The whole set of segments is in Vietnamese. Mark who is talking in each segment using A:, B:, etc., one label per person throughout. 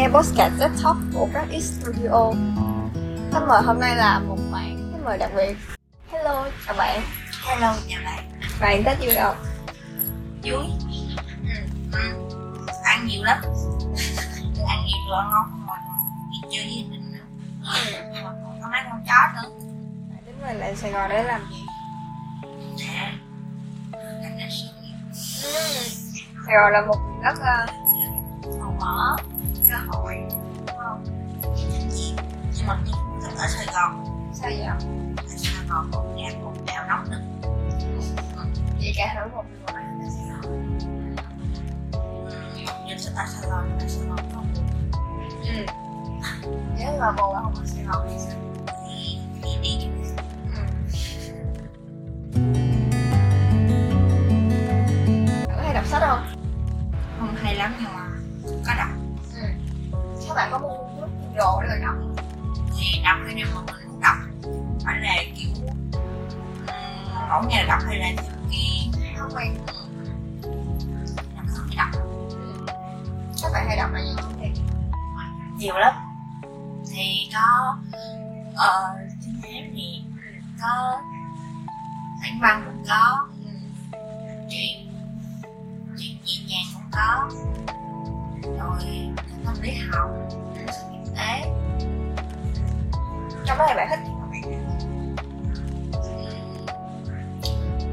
A: nghe podcast desktop của các X Studio. Khách mời hôm nay là một bạn khách mời đặc biệt. Hello, chào bạn.
B: Hello, chào bạn
A: Bạn Tết vui đâu?
B: Vui ừ. ừ. Ăn nhiều lắm Ăn nhiều rồi ngon đi chơi với mình nữa. Mà còn có mấy con chó nữa
A: đến về lại Sài Gòn để làm gì?
B: Nghiệp
A: Sài Gòn là một đất uh,
B: Màu mỡ Cơ hội Đúng không? Nhưng mà cũng thích ở Sài Gòn
A: sao vậy?
B: Ở Sài Gòn còn nhà còn bèo nóng nữa
A: Vậy cả hẳn một người.
B: Nhưng sẽ tại Sài Gòn Tại Sài Gòn không
A: Ừ. Nếu mà là không ở Sài Gòn thì sao?
B: Thì đi mình
A: Ừ. Có hay đọc sách không?
B: Không hay lắm nhưng mà có đọc.
A: Các bạn có mua nước đồ để mà đọc?
B: Thì đọc hay nhưng mà mình muốn đọc. Phải là kiểu mỗi ngày đọc hay là theo cái
A: Không quen.
B: đọc
A: Các bạn hay đọc là gì?
B: Nhiều lắm. Thì có ờ nhắn thì có tản văn cũng có. Chuyện chuyện nhẹ nhàng cũng có rồi tâm lý học. Sự kinh tế
A: trong đó thì bạn thích gì bạn?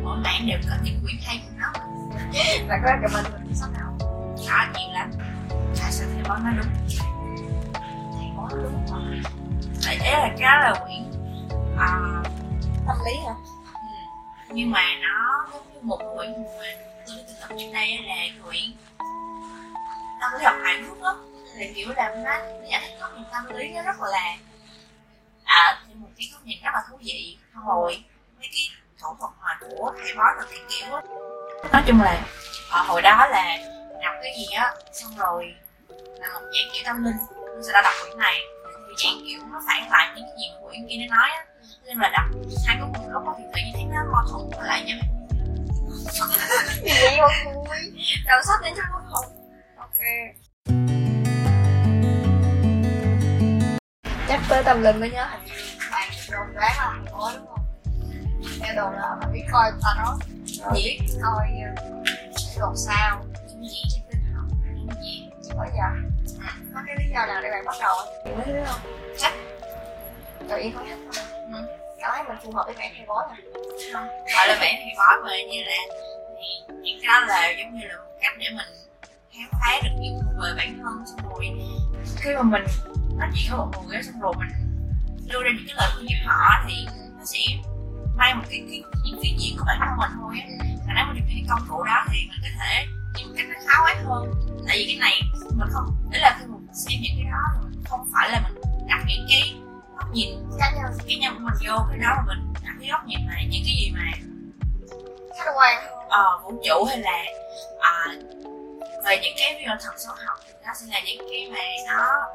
B: Mỗi bạn đều có những quyển hay của nó.
A: Và có recommend mình sách nào?
B: Đó nhiều lắm. Tại sao thầy bói nói đúng? Thầy bói nói đúng rồi tại đấy là cái là quyển à,
A: tâm lý hả?
B: Ừ, nhưng mà nó giống như một quyển mà tôi đã từng đọc trước đây là quyển tâm lý học hạnh phúc á là kiểu là nó giải thích góc nhìn tâm lý nó rất là à thì một cái góc nhìn rất là thú vị. Rồi mấy cái thủ thuật mà của thầy bói là cái kiểu á. Nói chung là ờ, hồi đó là đọc cái gì á xong rồi là một dạng kiểu tâm linh. Sẽ đã đọc quyển này. Thì dạng kiểu nó phản lại những cái gì mà quyển kia nó nói á. Nên là đọc hai cái cùng lúc á thì tự nhiên thấy nó mâu thuẫn với lại nhau.
A: Gì vậy mà vui đọc sách để cho nó học chắc tới tâm linh mới nhớ. Anh bạn đồn đoán là không? Có đúng không? Theo đồn là mà biết coi ta nó
B: ờ, chỉ
A: biết coi còn sao?
B: Những gì
A: trên tinh học
B: những gì
A: có giờ có cái lý do nào để bạn bắt đầu thì mới biết không?
B: Chắc.
A: tự nhiên không thích không? Cảm thấy mình phù hợp với mẹ hay bói mà
B: không. Gọi là mẹ thầy bói mà như là, thì những cái đó là giống như là một cách để mình khám phá được nhiều hơn về bản thân xong rồi khi mà mình nói chuyện với một người xong rồi mình đưa ra những cái lời khuyên cho họ thì nó sẽ mang một cái, cái những cái diện của bản thân mình thôi và nếu mình được cái công cụ đó thì mình có thể những cách nó khá quát hơn. Tại vì cái này mình không đấy là khi mình xem những cái đó thì mình không phải là mình đặt những cái góc nhìn
A: cá nhân
B: cái nhân của mình vô cái đó mà mình đặt cái góc nhìn này những cái gì mà
A: khách quan
B: ờ, vũ trụ hay là à, về những cái dụ thần số học thì nó sẽ là những cái mà nó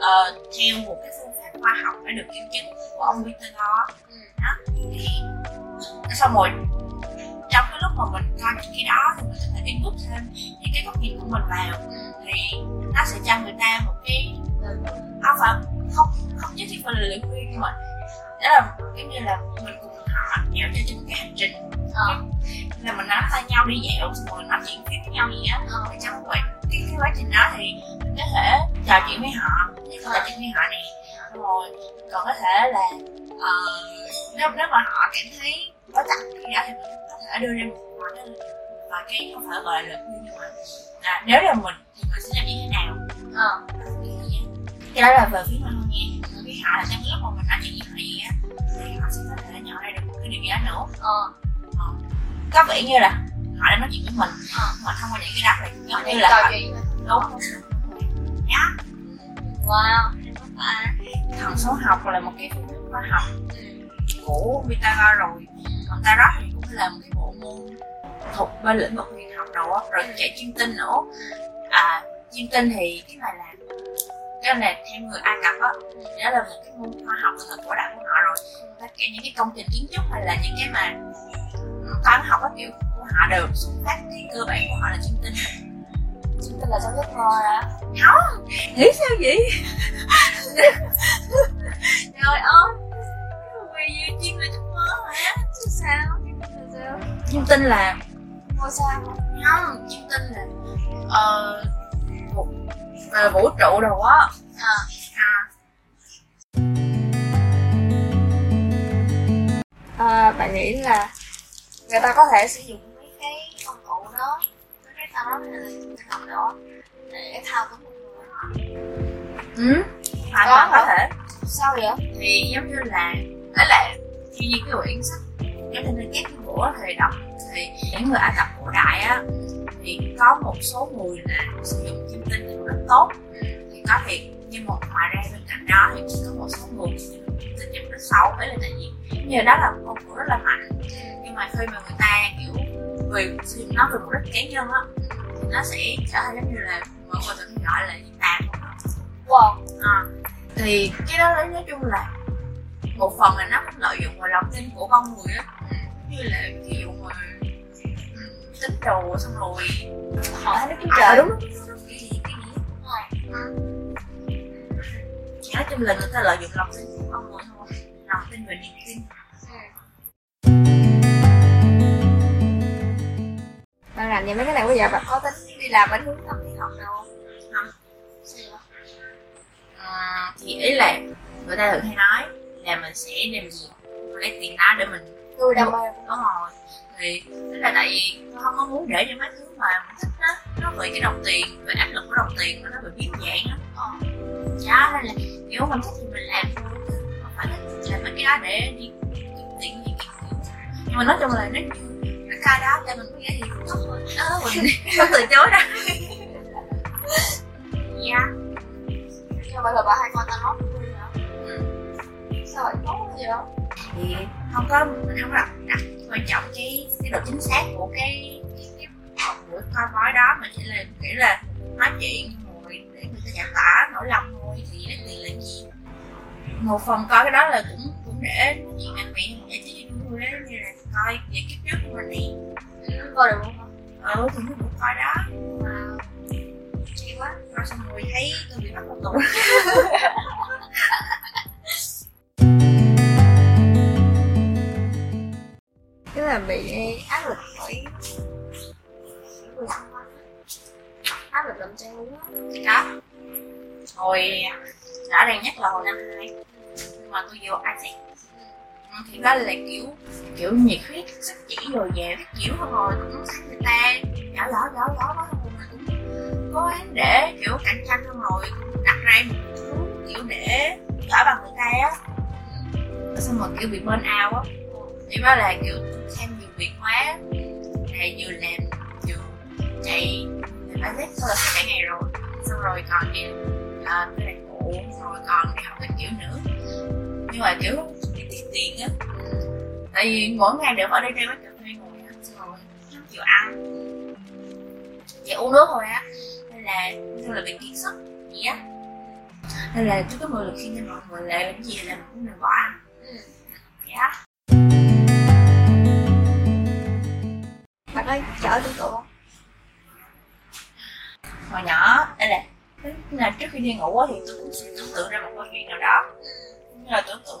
B: ờ, theo một cái phương pháp khoa học đã được kiểm chứng của ông Peter Gore
A: Ừ.
B: đó thì xong rồi trong cái lúc mà mình coi những cái đó thì mình có thể input thêm những cái góc nhìn của mình vào. Thì nó sẽ cho người ta một cái không phải không không nhất thiết phải là lời khuyên nhưng mà đó là giống như là mình cùng họ dạo cho trên cái hành trình.
A: Ờ.
B: Là mình nắm tay nhau đi dạo xong rồi nói chuyện với nhau vậy á.
A: Ờ.
B: Trong cái, cái, cái quá trình đó thì mình có thể trò chuyện với họ là trò chuyện với họ này rồi còn có thể là ờ, nếu nếu mà họ cảm thấy có chặt cái đó thì mình có thể đưa ra một vài cái vài cái không phải gọi là lời khuyên nhưng mà à, nếu là mình thì mình sẽ làm như thế nào?
A: Ờ.
B: Cái đó là về phía mình nha. Với họ là trong lúc mà mình nói chuyện với họ gì á thì họ sẽ có thể nhận ra được cái điều gì đó nữa.
A: Ờ.
B: Có vẻ như là họ đang nói chuyện với mình.
A: Ờ.
B: mà thông qua những cái đó thì giống như là họ đúng. Đó
A: wow.
B: Thần số học là một cái phương pháp khoa học của Pythagore rồi. Còn tarot thì cũng là một cái bộ môn thuộc bên lĩnh vực huyền học rồi rồi chạy chuyên tinh nữa. À chuyên tinh thì cái này là cái này theo người Ai Cập á đó là một cái môn khoa học thời cổ đại của họ tất cả những cái công trình kiến trúc hay là những cái mà toán học á kiểu của họ đều xuất phát cái cơ bản của họ là chuyên tinh
A: chúng ta là trong giấc mơ đó
B: không nghĩ sao vậy? Trời ơi vì gì chim là trong mơ hả? Chứ sao? Chim tinh là
A: ngôi sao
B: không chim tinh là ờ ờ, vũ trụ đồ á.
A: À
B: à
A: bạn nghĩ là người ta có thể sử dụng mấy cái công cụ đó mấy cái tao hay là những học đó để thao túng một người
B: ừ? Hoàn
A: Có
B: toàn có. thể.
A: Sao vậy?
B: Thì giống như là đấy là tuy nhiên cái quyển sách cái tên là các cái của thời đọc thì những người Ai Cập cổ đại á thì có một số người là sử dụng chim tinh thì rất tốt. Thì có thiệt nhưng mà ngoài ra bên cạnh đó thì cũng có một số người tinh nhưng rất xấu đấy là tại vì như đó là một công cụ rất là mạnh. Nhưng mà khi mà người ta kiểu vì dụng nó về mục đích cá nhân á thì nó sẽ trở thành giống như là mọi người thường gọi là diệt tà không đó
A: wow.
B: À, thì cái đó nói chung là một phần là nó cũng lợi dụng vào lòng tin của con người á. Như là ví dụ mà ừ, tính đồ xong rồi
A: họ thấy nó
B: à,
A: trời
B: đúng đúng nói chung là người ta lợi dụng lòng tin của con người thôi. Lòng tin và niềm tin.
A: Bạn làm về mấy cái này bây giờ bạn có tính đi làm bên hướng tâm lý học nào không? Vậy?
B: à, thì ý là người ta thường hay nói là mình sẽ làm gì mình lấy tiền đó để mình
A: tôi đam mê
B: đúng rồi. Thì tức là tại vì không có muốn để cho mấy thứ mà mình thích á nó vì cái đồng tiền về áp lực của đồng tiền nó bị biến dạng á Đó nên là kiểu mình thích thì mình làm không phải thích làm mấy cái đó để đi tiền gì nhưng mà nói chung là nếu cái ca đó cho mình cái thì cũng tốt thôi đó mình không từ chối đâu. Dạ.
A: Nhưng mà là bạn hay nói tôi hả
B: Ừ.
A: sao bạn tốt vậy?
B: Thì không có mình không đặt, đặt quan trọng cái cái độ chính xác của cái cái, buổi coi bói đó. Mà chỉ là kiểu là nói chuyện ngồi để người ta giải tỏa nỗi lòng một phần coi cái đó là cũng cũng để chuyện bạn bè giải trí cho vui đấy như là coi về kiếp trước của mình đi.
A: Coi được không?
B: Ừ thì nó cũng coi đó.
A: Mà hay quá
B: rồi xong rồi thấy tôi bị bắt vào tù.
A: Tức là bị áp lực quanh áp lực làm trang đúng
B: đó. Hồi rõ ràng nhất là hồi năm hai. Nhưng mà tôi vô Isaac thì đó là kiểu kiểu nhiệt huyết sức chỉ rồi về viết kiểu thôi rồi cũng thấy người ta nhỏ giỏi nhỏ giỏi đó rồi cũng cố gắng để kiểu cạnh tranh xong rồi đặt ra một thứ kiểu để giỏi bằng người ta á. Xong rồi kiểu bị burn out á. Thì đó là kiểu xem nhiều việc quá. Là vừa làm vừa chạy làm Isaac thôi là cả ngày rồi. Xong rồi còn đi uh, đi rồi còn đi học các kiểu nữa. Nhưng mà kiểu bị tiền tiền á tại vì mỗi ngày đều phải đi ra quán cà phê ngồi á xong rồi không chịu ăn. Chỉ uống nước thôi á nên là như là bị kiệt sức gì á. Nên là tôi có một lời khuyên cho mọi người là làm gì là mình cũng đừng bỏ ăn. Dạ.
A: Bạn ơi chở tượng không
B: hồi nhỏ đây là là trước khi đi ngủ thì tôi cũng sẽ tưởng tượng ra một câu chuyện nào đó. Như là tưởng tượng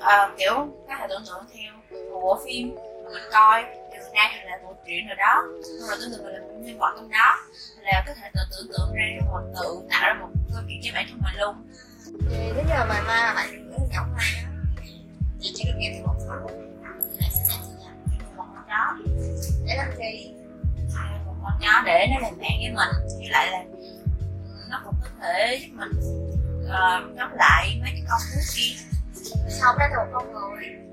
B: à, kiểu có thể tưởng tượng theo một bộ phim mà mình coi. Thì mình đang là một chuyện nào đó. Xong rồi tưởng tượng mình là một nhân vật trong đó. Là có thể tự tưởng tượng ra một tự tạo ra một câu chuyện cho bản thân mình luôn.
A: Thì nếu như mà mai mai mà bạn nghĩ giọng mai á thì chỉ được nghe theo một phần. Bạn sẽ
B: một con đó.
A: Để làm gì
B: con chó để nó làm bạn với mình. Với lại là nó cũng có thể giúp mình uh, lại mấy cái con thú kia.
A: Không đó là một con người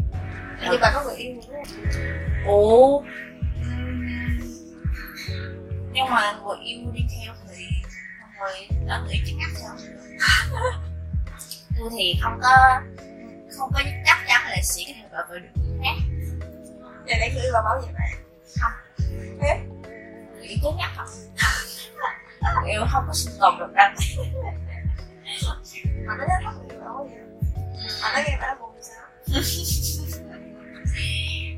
A: thì bạn có người yêu nữa
B: ủa nhưng mà người yêu đi theo thì người đã nghĩ chắc chắn sao tôi thì không có không có chắc chắn là sẽ có thể bảo vệ được người khác
A: vậy để người yêu bà bảo vệ bạn
B: người yêu tốt nhất không? Người yêu không có sinh tồn được đâu.
A: Mà nó rất bà bảo vệ mà nó nghe bà buồn sao?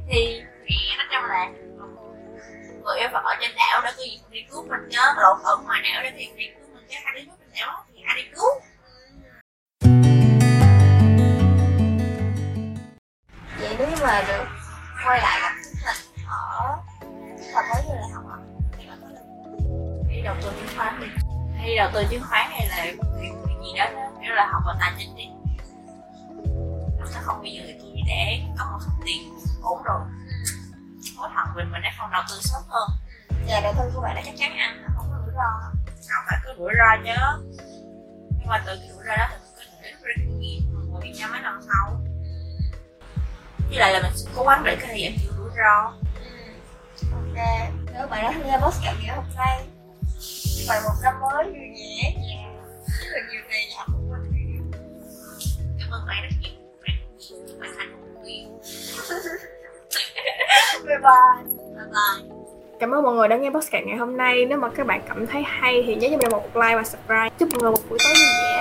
B: Thì nói chung là người phải ở trên đảo để có gì đi cứu mình chứ lộn ở ngoài đảo để thì đi cứu mình cái hai đứa nước bên đẻo thì ai đi cứu
A: phòng mình
B: tự đầu tư sớm hơn.
A: Và đầu tư của bạn đã chắc chắn ăn, không có rủi ro.
B: Không phải cứ rủi ro nhớ. nhưng mà từ cái rủi ro đó thì mình có thể rút ra kinh nghiệm của mình nhau mấy lần sau. Với lại là mình sẽ cố gắng để cái thời giảm chịu rủi ro.
A: Ok, nếu bạn đã tham gia boss cảm nghĩa hôm nay vậy một năm mới vui vẻ,
B: nhẹ
C: Cảm ơn mọi người đã nghe podcast ngày hôm nay. Nếu mà các bạn cảm thấy hay thì nhớ cho mình một like và subscribe. Chúc mọi người một buổi tối vui vẻ.